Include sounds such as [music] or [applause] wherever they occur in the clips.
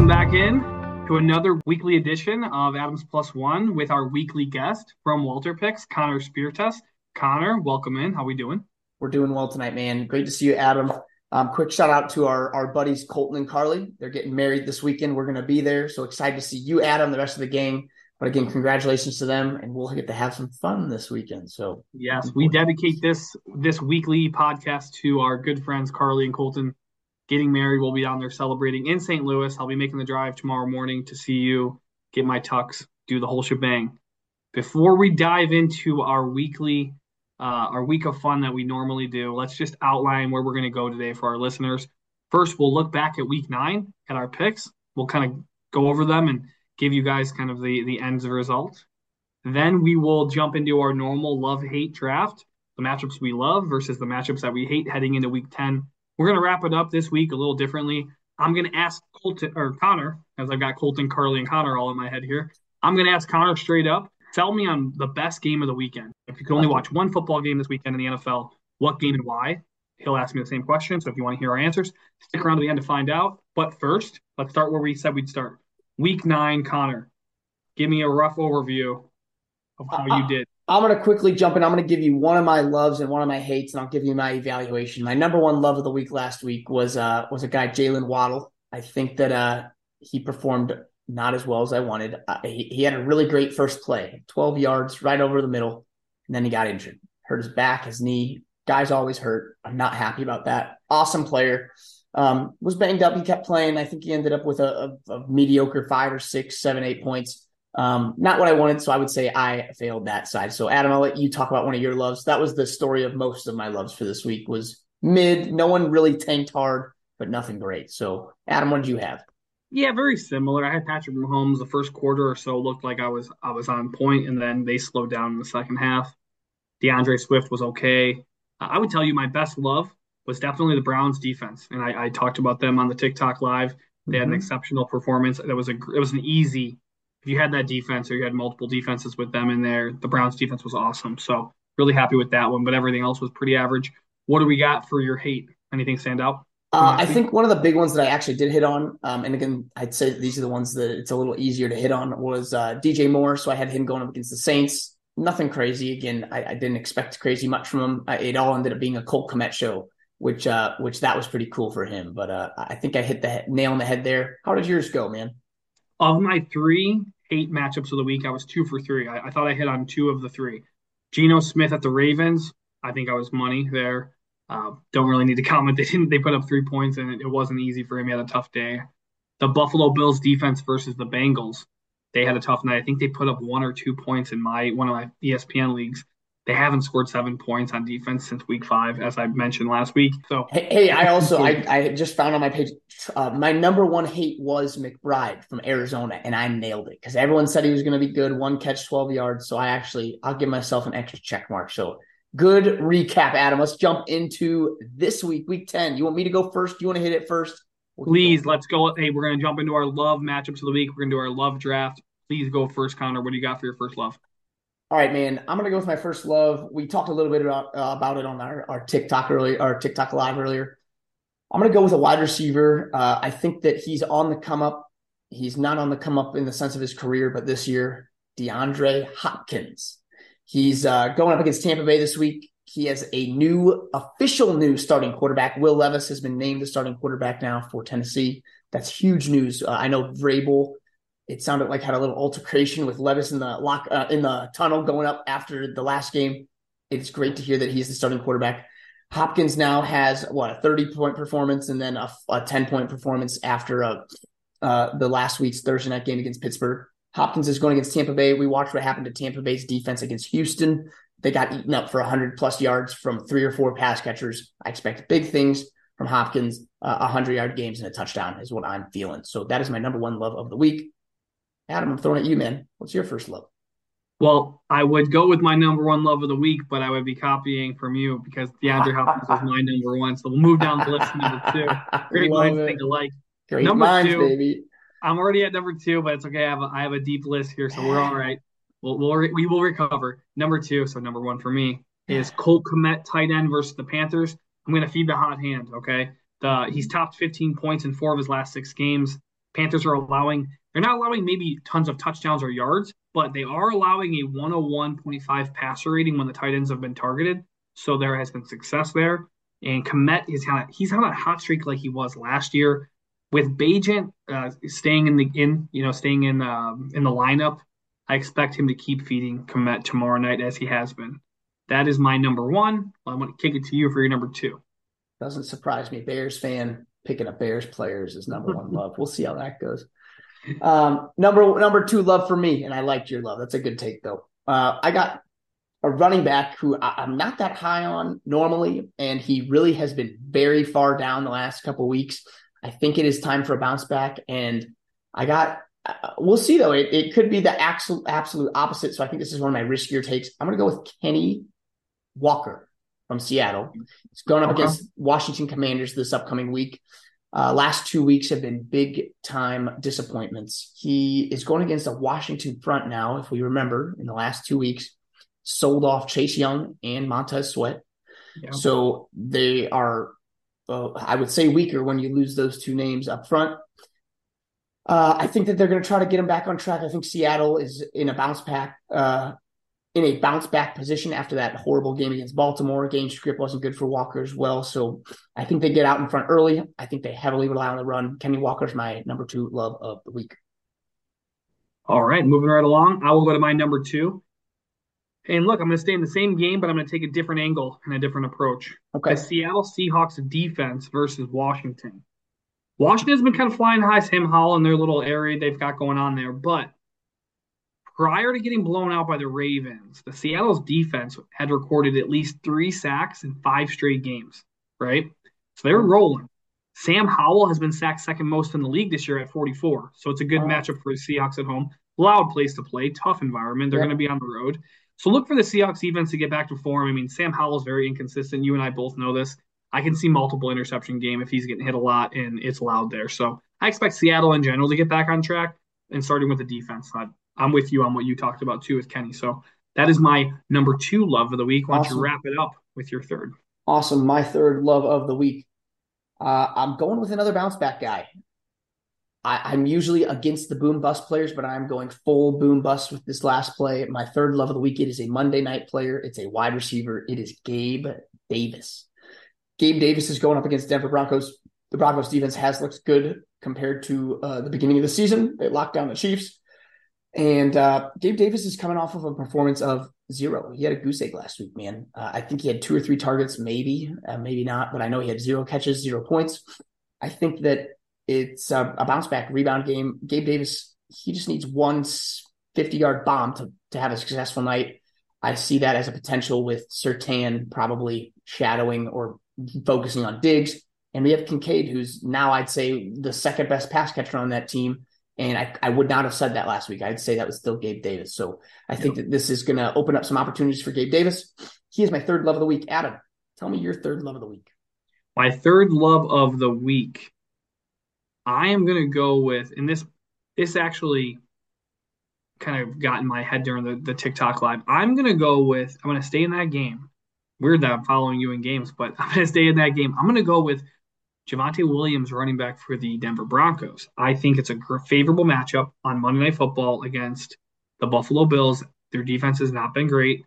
welcome back in to another weekly edition of Adams Plus One with our weekly guest from Walter Picks, Connor Spirtas. Connor, welcome in. How we doing? We're doing well tonight, man. Great to see you, Adam. Um, quick shout out to our our buddies Colton and Carly. They're getting married this weekend. We're going to be there, so excited to see you, Adam, the rest of the gang. But again, congratulations to them, and we'll get to have some fun this weekend. So yes, we dedicate this this weekly podcast to our good friends Carly and Colton getting married. We'll be down there celebrating in St. Louis. I'll be making the drive tomorrow morning to see you, get my tux, do the whole shebang. Before we dive into our weekly, uh, our week of fun that we normally do, let's just outline where we're going to go today for our listeners. First, we'll look back at week nine at our picks. We'll kind of go over them and give you guys kind of the the ends result. Then we will jump into our normal love hate draft, the matchups we love versus the matchups that we hate heading into week 10 we're going to wrap it up this week a little differently. I'm going to ask Colton or Connor, as I've got Colton, Carly, and Connor all in my head here. I'm going to ask Connor straight up. Tell me on the best game of the weekend. If you could only watch one football game this weekend in the NFL, what game and why? He'll ask me the same question. So if you want to hear our answers, stick around to the end to find out. But first, let's start where we said we'd start. Week nine, Connor. Give me a rough overview of how you did. I'm going to quickly jump in. I'm going to give you one of my loves and one of my hates, and I'll give you my evaluation. My number one love of the week last week was uh, was a guy Jaylen Waddle. I think that uh, he performed not as well as I wanted. Uh, he, he, had a really great first play, 12 yards right over the middle, and then he got injured, hurt his back, his knee. Guys always hurt. I'm not happy about that. Awesome player. Um, was banged up. He kept playing. I think he ended up with a, a, a mediocre five or six, seven, eight points. Um, not what I wanted, so I would say I failed that side. So Adam, I'll let you talk about one of your loves. That was the story of most of my loves for this week was mid. No one really tanked hard, but nothing great. So Adam, what did you have? Yeah, very similar. I had Patrick Mahomes the first quarter or so looked like I was I was on point, and then they slowed down in the second half. DeAndre Swift was okay. I would tell you my best love was definitely the Browns defense, and I, I talked about them on the TikTok live. They had mm-hmm. an exceptional performance. That was a it was an easy if you had that defense or you had multiple defenses with them in there, the Browns defense was awesome. So really happy with that one, but everything else was pretty average. What do we got for your hate? Anything stand out? Uh, I think one of the big ones that I actually did hit on, um, and again, I'd say these are the ones that it's a little easier to hit on, was uh, DJ Moore. So I had him going up against the Saints. Nothing crazy. Again, I, I didn't expect crazy much from him. I, it all ended up being a Cole Kmet show, which uh, which that was pretty cool for him. But uh, I think I hit the nail on the head there. How did yours go, man? Of my three, eight matchups of the week. I was two for three. I, I thought I hit on two of the three. Geno Smith at the Ravens. I think I was money there. Uh, don't really need to [laughs] comment. They didn't. They put up three points, and it, it wasn't easy for him. He had a tough day. The Buffalo Bills defense versus the Bengals. They had a tough night. I think they put up one or two points in my one of my ESPN leagues. They haven't scored seven points on defense since week five, as I mentioned last week. So hey, hey I also I, I just found on my page uh, my number one hate was McBride from Arizona, and I nailed it because everyone said he was going to be good, one catch, twelve yards. So I actually I'll give myself an extra check mark. So good recap, Adam. Let's jump into this week, week ten. You want me to go first? Do you want to hit it first? Please, let's go. Hey, we're going to jump into our love matchups of the week. We're going to do our love draft. Please go first, Connor. What do you got for your first love? All right, man. I'm gonna go with my first love. We talked a little bit about uh, about it on our, our TikTok earlier, our TikTok live earlier. I'm gonna go with a wide receiver. Uh, I think that he's on the come up. He's not on the come up in the sense of his career, but this year, DeAndre Hopkins. He's uh, going up against Tampa Bay this week. He has a new official new starting quarterback. Will Levis has been named the starting quarterback now for Tennessee. That's huge news. Uh, I know Vrabel it sounded like had a little altercation with Levis in the lock uh, in the tunnel going up after the last game. It's great to hear that he's the starting quarterback. Hopkins now has what a 30 point performance and then a, a 10 point performance after a, uh, uh, the last week's Thursday night game against Pittsburgh. Hopkins is going against Tampa Bay. We watched what happened to Tampa Bay's defense against Houston. They got eaten up for 100 plus yards from three or four pass catchers. I expect big things from Hopkins. Uh, 100 yard games and a touchdown is what I'm feeling. So that is my number one love of the week. Adam, I'm throwing at you, man. What's your first love? Well, I would go with my number one love of the week, but I would be copying from you because DeAndre Hopkins was my number one. So we'll move down the list number two. [laughs] Great minds think alike. Great number minds, two, baby. I'm already at number two, but it's okay. I have a, I have a deep list here, so we're all right. We'll, we'll re- we will recover. Number two, so number one for me is Cole Kmet, tight end versus the Panthers. I'm going to feed the hot hand. Okay, the he's topped 15 points in four of his last six games. Panthers are allowing, they're not allowing maybe tons of touchdowns or yards, but they are allowing a 101.5 passer rating when the tight ends have been targeted. So there has been success there. And Kmet is kind of he's on a hot streak like he was last year. With Bagent uh, staying in the in you know staying in um, in the lineup, I expect him to keep feeding Kmet tomorrow night as he has been. That is my number one. I want to kick it to you for your number two. Doesn't surprise me. Bears fan picking up Bears players is number one love. We'll see how that goes. Um, number number two love for me, and I liked your love. That's a good take though. Uh, I got a running back who I, am not that high on normally, and he really has been very far down the last couple weeks. I think it is time for a bounce back, and I got. Uh, we'll see though. It, it could be the absolute absolute opposite. So I think this is one of my riskier takes. I'm going to go with Kenny Walker from Seattle. He's going up against Washington Commanders this upcoming week. Uh, last two weeks have been big time disappointments. He is going against a Washington front now, if we remember, in the last two weeks, sold off Chase Young and Montez Sweat. Yeah. So they are, uh, I would say, weaker when you lose those two names up front. Uh, I think that they're going to try to get him back on track. I think Seattle is in a bounce back, uh, in a bounce back position after that horrible game against Baltimore. Game script wasn't good for Walker as well. So I think they get out in front early. I think they heavily rely on the run. Kenny Walker's my number two love of the week. All right, moving right along. I will go to my number two. And look, I'm going to stay in the same game, but I'm going to take a different angle and a different approach. Okay. The Seattle Seahawks defense versus Washington. Washington's been kind of flying high, Sam Howell in their little area they've got going on there. But prior to getting blown out by the Ravens, the Seattle's defense had recorded at least three sacks in five straight games, right? So they're mm-hmm. rolling. Sam Howell has been sacked second most in the league this year at 44. So it's a good wow. matchup for the Seahawks at home. Loud place to play, tough environment. They're going to be on the road. So look for the Seahawks defense to get back to form. I mean, Sam Howell's very inconsistent. You and I both know this. I can see multiple interception game if he's getting hit a lot and it's loud there. So I expect Seattle in general to get back on track and starting with the defense. I, I'm with you on what you talked about too with Kenny. So that is my number two love of the week. Why don't awesome. you wrap it up with your third? Awesome. My third love of the week. Uh, I'm going with another bounce back guy. I, am usually against the boom bust players, but I'm going full boom bust with this last play. My third love of the week. It is a Monday night player. It's a wide receiver. It is Gabe Davis. Gabe Davis is going up against Denver Broncos. The Broncos defense has looked good compared to uh, the beginning of the season. They locked down the Chiefs. And uh, Gabe Davis is coming off of a performance of zero. He had a goose egg last week, man. Uh, I think he had two or three targets, maybe, uh, maybe not, but I know he had zero catches, zero points. I think that it's a, a bounce back rebound game. Gabe Davis, he just needs one 50 yard bomb to, to have a successful night. I see that as a potential with Surtain probably shadowing or focusing on Diggs. And we have Kincaid, who's now I'd say the second best pass catcher on that team. And I, I would not have said that last week. I'd say that was still Gabe Davis. So I think that this is going to open up some opportunities for Gabe Davis. He is my third love of the week. Adam, tell me your third love of the week. My third love of the week I am going to go with, and this this actually kind of got in my head during the, the TikTok live. I'm going to go with, I'm going to stay in that game. Weird that I'm following you in games, but [laughs] I'm going to stay in that game. I'm going to go with Javonte Williams running back for the Denver Broncos. I think it's a favorable matchup on Monday Night Football against the Buffalo Bills. Their defense has not been great.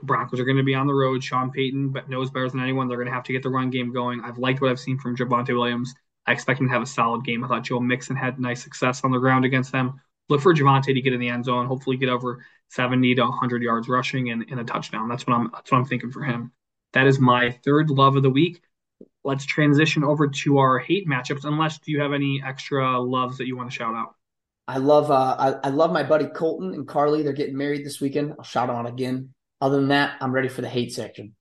The Broncos are going to be on the road. Sean Payton knows better than anyone. They're going to have to get the run game going. I've liked what I've seen from Javonte Williams. I expect him to have a solid game. I thought Joe Mixon had nice success on the ground against them. Look for Javonte to get in the end zone, hopefully get over 70 to 100 yards rushing and, and a touchdown. That's what I'm that's what I'm thinking for him. That is my third love of the week. Let's transition over to our hate matchups. Unless do you have any extra loves that you want to shout out? I love uh, I, I love my buddy Colton and Carly. They're getting married this weekend. I'll shout out again. Other than that, I'm ready for the hate section.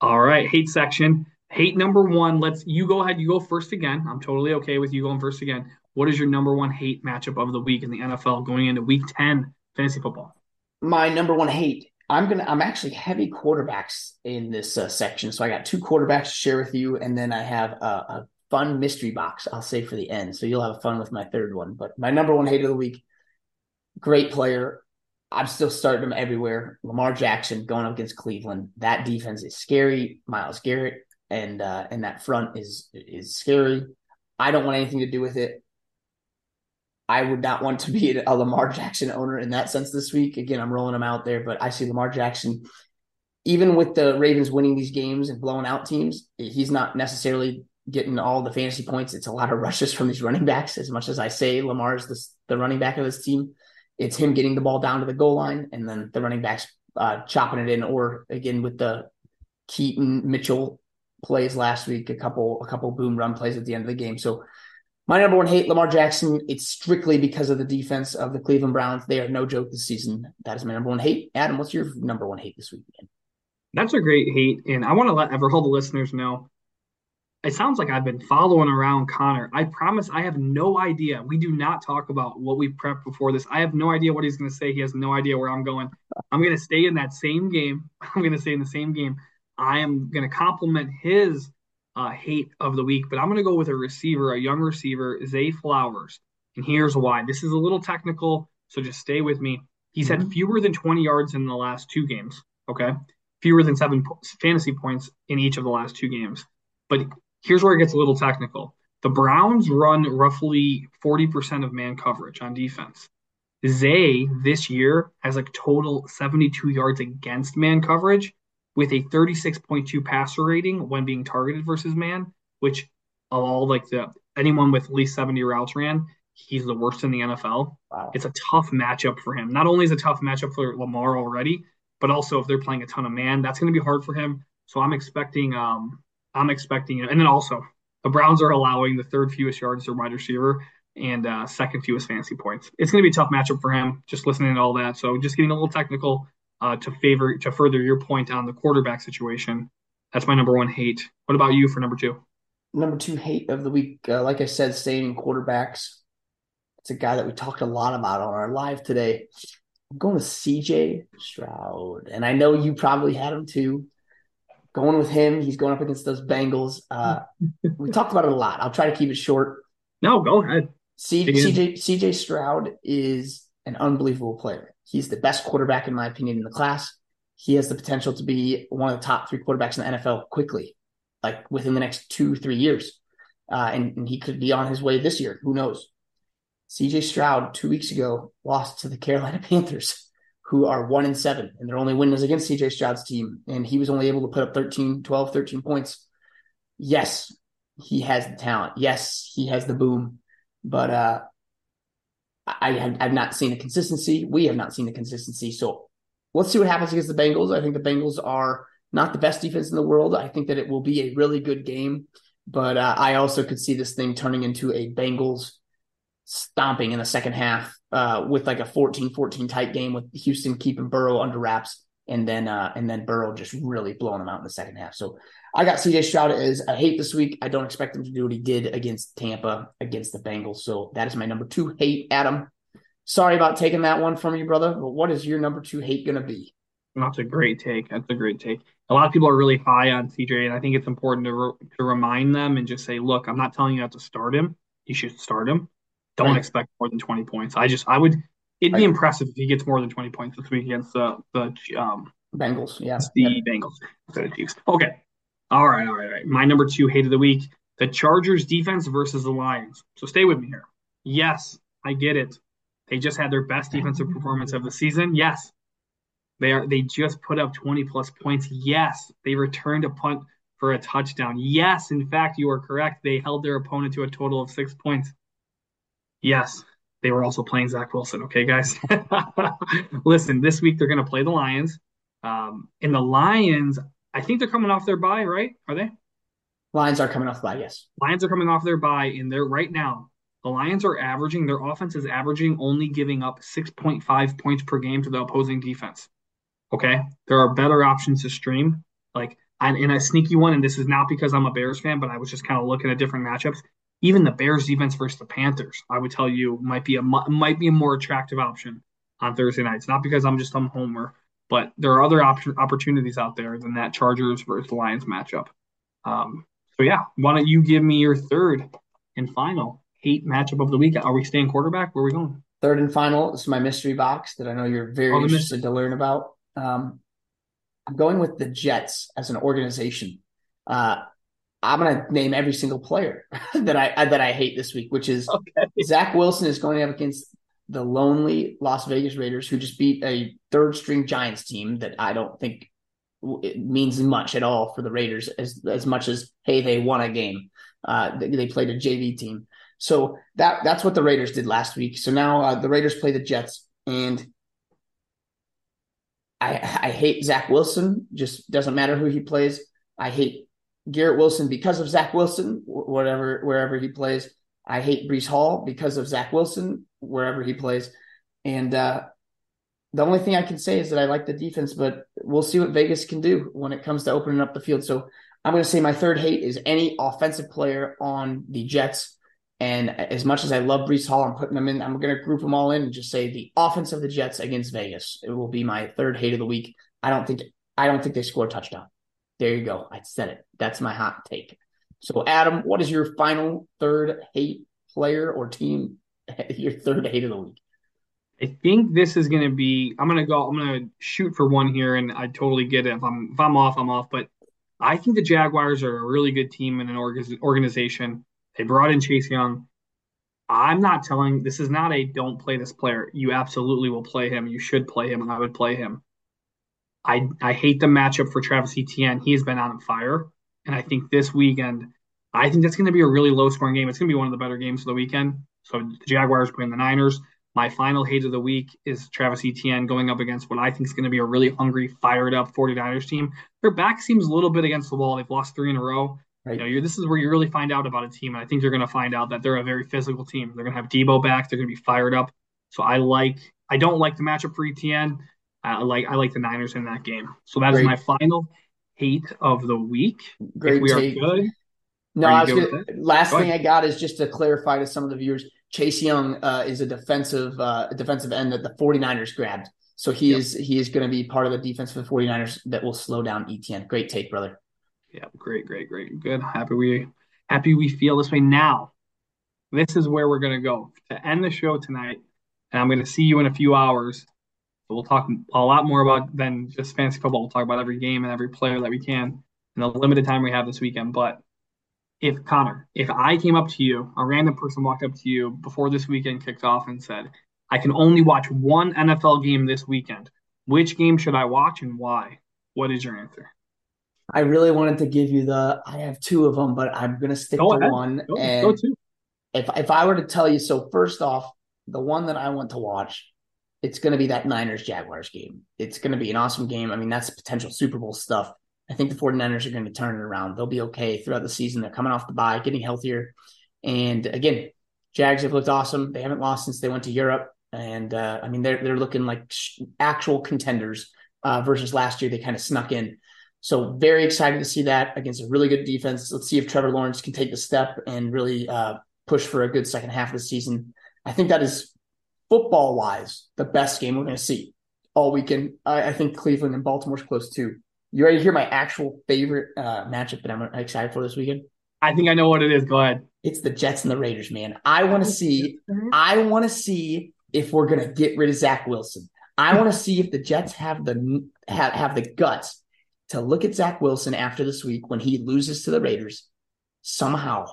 All right, hate section. Hate number one. Let's you go ahead. You go first again. I'm totally okay with you going first again. What is your number one hate matchup of the week in the NFL going into Week Ten fantasy football? My number one hate. I'm gonna. I'm actually heavy quarterbacks in this uh, section, so I got two quarterbacks to share with you, and then I have a, a fun mystery box. I'll save for the end, so you'll have fun with my third one. But my number one hate of the week. Great player. I'm still starting him everywhere. Lamar Jackson going up against Cleveland. That defense is scary. Myles Garrett and uh, and that front is is scary. I don't want anything to do with it. I would not want to be a Lamar Jackson owner in that sense this week. Again, I'm rolling him out there, but I see Lamar Jackson, even with the Ravens winning these games and blowing out teams, he's not necessarily getting all the fantasy points. It's a lot of rushes from these running backs. As much as I say Lamar is the, the running back of this team, it's him getting the ball down to the goal line and then the running backs uh, chopping it in. Or again with the Keaton Mitchell plays last week, a couple a couple boom run plays at the end of the game. So my number one hate, Lamar Jackson. It's strictly because of the defense of the Cleveland Browns. They are no joke this season. That is my number one hate. Adam, what's your number one hate this week? That's a great hate, and I want to let all the listeners know. It sounds like I've been following around Connor. I promise I have no idea. We do not talk about what we prepped before this. I have no idea what he's going to say. He has no idea where I'm going. I'm going to stay in that same game. [laughs] I'm going to stay in the same game. I am going to compliment his uh, hate of the week, but I'm going to go with a receiver, a young receiver, Zay Flowers. And here's why. This is a little technical, so just stay with me. He's mm-hmm. had fewer than 20 yards in the last two games. Okay. Fewer than seven fantasy points in each of the last two games. But here's where it gets a little technical. The Browns run roughly 40% of man coverage on defense. Zay this year has a total 72 yards against man coverage with a 36.2 passer rating when being targeted versus man, which of all like the anyone with at least 70 routes ran, he's the worst in the NFL. Wow. It's a tough matchup for him. Not only is it a tough matchup for Lamar already, but also if they're playing a ton of man, that's going to be hard for him. So I'm expecting, um, I'm expecting, and then also the Browns are allowing the third fewest yards to wide receiver and uh, second fewest fantasy points. It's going to be a tough matchup for him. Just listening to all that, so just getting a little technical uh, to favor to further your point on the quarterback situation. That's my number one hate. What about you for number two? Number two hate of the week, uh, like I said, staying in quarterbacks. It's a guy that we talked a lot about on our live today. I'm going with CJ Stroud, and I know you probably had him too. Going with him, he's going up against those Bengals. Uh, we [laughs] talked about it a lot. I'll try to keep it short. No, go ahead. C- CJ CJ Stroud is an unbelievable player. He's the best quarterback, in my opinion, in the class. He has the potential to be one of the top three quarterbacks in the NFL quickly, like within the next two, three years. Uh, and, and he could be on his way this year. Who knows? CJ Stroud, two weeks ago, lost to the Carolina [laughs] Panthers, who are one and seven, and their only win was against CJ Stroud's team. And he was only able to put up 13, 12, 13 points. Yes, he has the talent. Yes, he has the boom. But uh, I have not seen the consistency. We have not seen the consistency. So let's see what happens against the Bengals. I think the Bengals are not the best defense in the world. I think that it will be a really good game, but uh, I also could see this thing turning into a Bengals stomping in the second half uh, with like a 14-14 tight game with Houston keeping Burrow under wraps and then uh, and then Burrow just really blowing them out in the second half. So I got CJ Stroud as a hate this week. I don't expect him to do what he did against Tampa against the Bengals. So that is my number two hate. Adam, sorry about taking that one from you, brother. But what is your number two hate going to be? That's a great take. That's a great take. A lot of people are really high on CJ, and I think it's important to re- to remind them and just say, look, I'm not telling you not to start him. You should start him. Don't right. expect more than 20 points. I just, I would, it'd be impressive if he gets more than 20 points this week against the the um, Bengals. Yeah, the yeah. Bengals Okay, all right, all right, all right. My number two hate of the week: the Chargers defense versus the Lions. So stay with me here. Yes, I get it. They just had their best defensive performance of the season. Yes, they are. They just put up 20 plus points. Yes, they returned a punt for a touchdown. Yes, in fact, you are correct. They held their opponent to a total of six points. Yes, they were also playing Zach Wilson. Okay, guys. [laughs] Listen, this week they're going to play the Lions. Um, and the Lions, I think they're coming off their bye, right? Are they? Lions are coming off the bye, yes. Lions are coming off their bye, and they're right now. The Lions are averaging, their offense is averaging only giving up 6.5 points per game to the opposing defense. Okay. There are better options to stream. Like, in a sneaky one, and this is not because I'm a Bears fan, but I was just kind of looking at different matchups. Even the Bears defense versus the Panthers, I would tell you, might be a might be a more attractive option on Thursday nights. Not because I'm just a homer, but there are other op- opportunities out there than that Chargers versus Lions matchup. Um, so yeah, why don't you give me your third and final hate matchup of the week? Are we staying quarterback? Where are we going? Third and final. This is my mystery box that I know you're very oh, interested mystery. to learn about. Um, I'm going with the Jets as an organization. Uh, I'm gonna name every single player [laughs] that I that I hate this week, which is okay. Zach Wilson is going up against the lonely Las Vegas Raiders, who just beat a third string Giants team that I don't think it means much at all for the Raiders as as much as hey they won a game. Uh, they, they, played a JV team, so that that's what the Raiders did last week. So now uh, the Raiders play the Jets, and I I hate Zach Wilson. Just doesn't matter who he plays. I hate Garrett Wilson because of Zach Wilson, whatever wherever he plays. I hate Breece Hall because of Zach Wilson, wherever he plays. And uh, the only thing I can say is that I like the defense, but we'll see what Vegas can do when it comes to opening up the field. So I'm going to say my third hate is any offensive player on the Jets. And as much as I love Breece Hall, I'm putting them in. I'm going to group them all in and just say the offense of the Jets against Vegas. It will be my third hate of the week. I don't think I don't think they score a touchdown. There you go. I said it. That's my hot take. So, Adam, what is your final third hate player or team? [laughs] Your third hate of the week. I think this is going to be. I'm going to go. I'm going to shoot for one here, and I totally get it. If I'm if I'm off, I'm off. But I think the Jaguars are a really good team and an organization. They brought in Chase Young. I'm not telling. This is not a don't play this player. You absolutely will play him. You should play him. And I would play him. I I hate the matchup for Travis Etienne. He has been on fire, and I think this weekend, I think that's going to be a really low scoring game. It's going to be one of the better games of the weekend. So the Jaguars playing the Niners. My final hate of the week is Travis Etienne going up against what I think is going to be a really hungry, fired up 49ers team. Their back seems a little bit against the wall. They've lost three in a row. Right. You know, this is where you really find out about a team. And I think you're going to find out that they're a very physical team. They're going to have Deebo back. They're going to be fired up. So I like, I don't like the matchup for Etienne. I like, I like the Niners in that game. So that Great. is my final hate of the week. Great if we take. are good. No, I was gonna, last Go thing ahead. I got is just to clarify to some of the viewers. Chase Young uh, is a defensive uh, defensive end that the 49ers grabbed. So he yep. is he is going to be part of the defense for the 49ers that will slow down Etienne. Great take, brother. Yeah, great, great, great. Good. Happy we happy we feel this way now. This is where we're going to go to end the show tonight. And I'm going to see you in a few hours. So we'll talk a lot more about than just fantasy football. We'll talk about every game and every player that we can in the limited time we have this weekend. But if Connor, if I came up to you, a random person walked up to you before this weekend kicked off and said, I can only watch one NFL game this weekend, which game should I watch and why? What is your answer? I really wanted to give you the I have two of them, but I'm gonna stick go to ahead. one. Go, and go. If if I were to tell you, so first off, the one that I want to watch, it's gonna be that Niners Jaguars game. It's gonna be an awesome game. I mean, that's potential Super Bowl stuff. I think the 49ers are going to turn it around. They'll be okay throughout the season. They're coming off the bye, getting healthier. And again, Jags have looked awesome. They haven't lost since they went to Europe. And uh, I mean, they're, they're looking like actual contenders uh, versus last year. They kind of snuck in. So very excited to see that against a really good defense. Let's see if Trevor Lawrence can take the step and really uh, push for a good second half of the season. I think that is football wise the best game we're going to see all weekend. I, I think Cleveland and Baltimore's close too. You ready to hear my actual favorite uh, matchup that I'm excited for this weekend? I think I know what it is. Go ahead. It's the Jets and the Raiders, man. I want to see. I want to see if we're gonna get rid of Zach Wilson. I want to see if the Jets have the have, have the guts to look at Zach Wilson after this week when he loses to the Raiders somehow,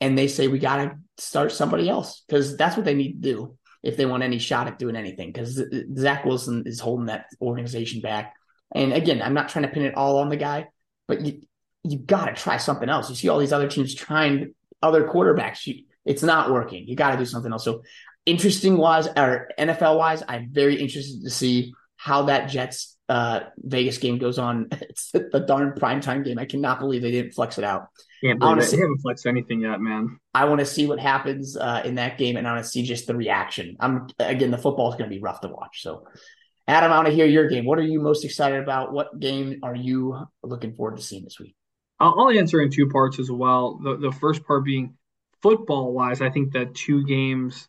and they say we got to start somebody else because that's what they need to do if they want any shot at doing anything. Because Zach Wilson is holding that organization back. And again, I'm not trying to pin it all on the guy, but you you got to try something else. You see all these other teams trying other quarterbacks. You, it's not working. You got to do something else. So interesting wise or NFL wise, I'm very interested to see how that Jets uh, Vegas game goes on. [laughs] It's the darn primetime game. I cannot believe they didn't flex it out. Can't believe I see, they haven't flexed anything yet, man. I want to see what happens uh, in that game, and I want to see just the reaction. I'm again, the football is going to be rough to watch. So Adam, I want to hear your game. What are you most excited about? What game are you looking forward to seeing this week? I'll, answer in two parts as well. The, the first part being football wise, I think that two games,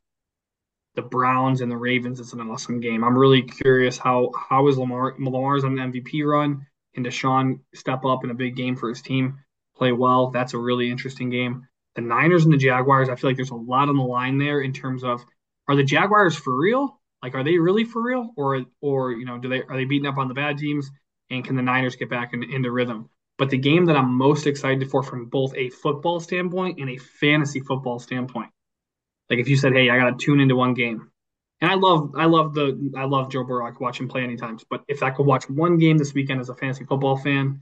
the Browns and the Ravens. It's an awesome game. I'm really curious how how is Lamar Lamar's on the MVP run and Deshaun step up in a big game for his team, play well. That's a really interesting game. The Niners and the Jaguars, I feel like there's a lot on the line there in terms of are the Jaguars for real like, are they really for real, or or you know, do they are they beating up on the bad teams, and can the Niners get back in, into rhythm? But the game that I'm most excited for from both a football standpoint and a fantasy football standpoint, like if you said, "Hey, I got to tune into one game," and I love, I love the, I love Joe Burrow. I could watch him play anytime. But if I could watch one game this weekend as a fantasy football fan,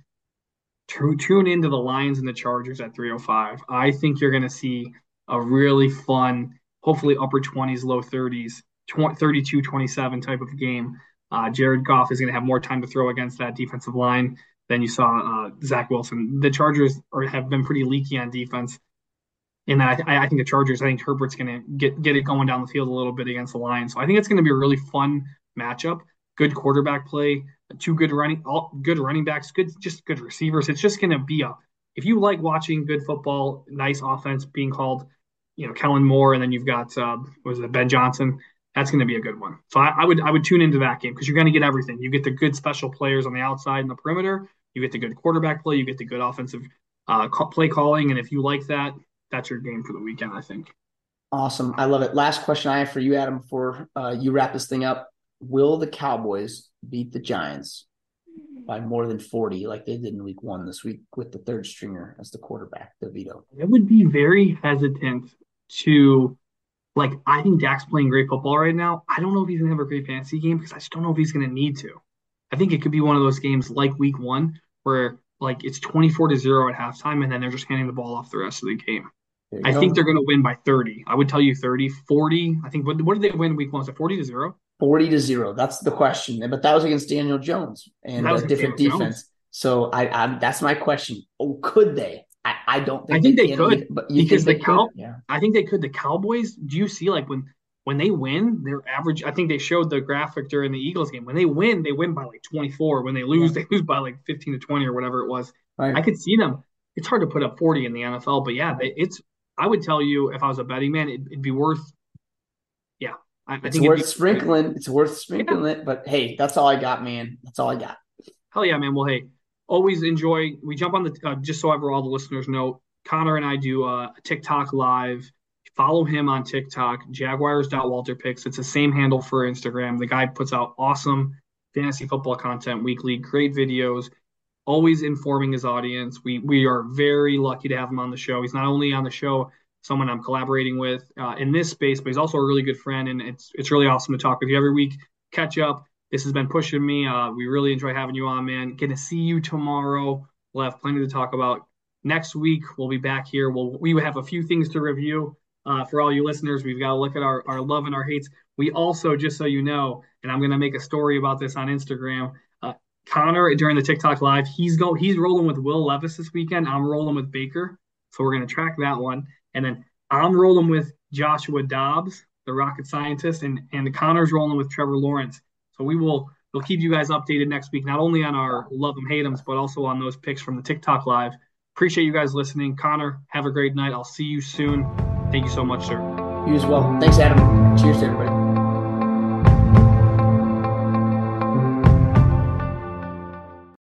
to tune into the Lions and the Chargers at 305. I think you're going to see a really fun, hopefully upper 20s, low 30s, 32 27 type of game. Uh, Jared Goff is going to have more time to throw against that defensive line than you saw uh, Zach Wilson. The Chargers are, have been pretty leaky on defense. And I, I, think the Chargers, I think Herbert's going to get get it going down the field a little bit against the Lions. So I think it's going to be a really fun matchup. Good quarterback play, two good running, all good running backs, good just good receivers. It's just going to be a. If you like watching good football, nice offense being called, you know, Kellen Moore, and then you've got uh, was it Ben Johnson that's going to be a good one. So I, I, would I would tune into that game because you're going to get everything. You get the good special players on the outside and the perimeter. You get the good quarterback play. You get the good offensive uh, play calling. And if you like that, that's your game for the weekend. I think. Awesome, I love it. Last question I have for you, Adam, before uh, you wrap this thing up: Will the Cowboys beat the Giants by more than forty, like they did in Week One this week with the third stringer as the quarterback, DeVito? I would be very hesitant to like I think Dak's playing great football right now. I don't know if he's gonna have a great fantasy game because I just don't know if he's gonna need to. I think it could be one of those games like week one where like it's 24 to 0 at halftime and then they're just handing the ball off the rest of the game. I go. think they're going to win by 30. I would tell you 30, 40. I think what, what did they win week one? Was it 40 to 0? 40 to 0. That's the question. But that was against Daniel Jones and that a different Daniel defense. Jones. So I, I that's my question. Oh, could they? I, I don't think I think they, they could, but because the cow. Yeah. I think they could. The Cowboys. Do you see like when when they win, their average? I think they showed the graphic during the Eagles game. When they win, they win by like twenty four. When they lose, yeah. they lose by like fifteen to twenty or whatever it was. Right. I could see them. It's hard to put up forty in the NFL, but yeah, they, it's. I would tell you if I was a betting man, it, would be worth. Yeah, I, I think worth sprinkling. It's worth sprinkling yeah. it. But hey, that's all I got, man. That's all I got. Hell yeah, man. Well, hey always enjoy. We jump on the uh, just so ever all the listeners know. Connor and I do uh, a TikTok live. Follow him on TikTok, Jaguars.WalterPicks. It's the same handle for Instagram. The guy puts out awesome fantasy football content weekly, great videos, always informing his audience. We we are very lucky to have him on the show. He's not only on the show, someone I'm collaborating with uh, in this space, but he's also a really good friend, and it's it's really awesome to talk with you every week. Catch up this has been pushing me. Uh, we really enjoy having you on, man. To see you tomorrow. We'll have plenty to talk about. Next week, we'll be back here. We'll, we have a few things to review uh, for all you listeners. We've got to look at our, our love and our hates. We also, just so you know, and I'm to make a story about this on Instagram. Connor during the TikTok live, he's go he's rolling with Will Levis this weekend. I'm rolling with Baker, so we're to track that one. And then I'm rolling with Joshua Dobbs, the rocket scientist, and and Connor's rolling with Trevor Lawrence. So we will we'll keep you guys updated next week, not only on our love them hate them, but also on those picks from the TikTok live. Appreciate you guys listening. Connor, have a great night. I'll see you soon. Thank you so much, sir. You as well. Thanks, Adam. Cheers to everybody.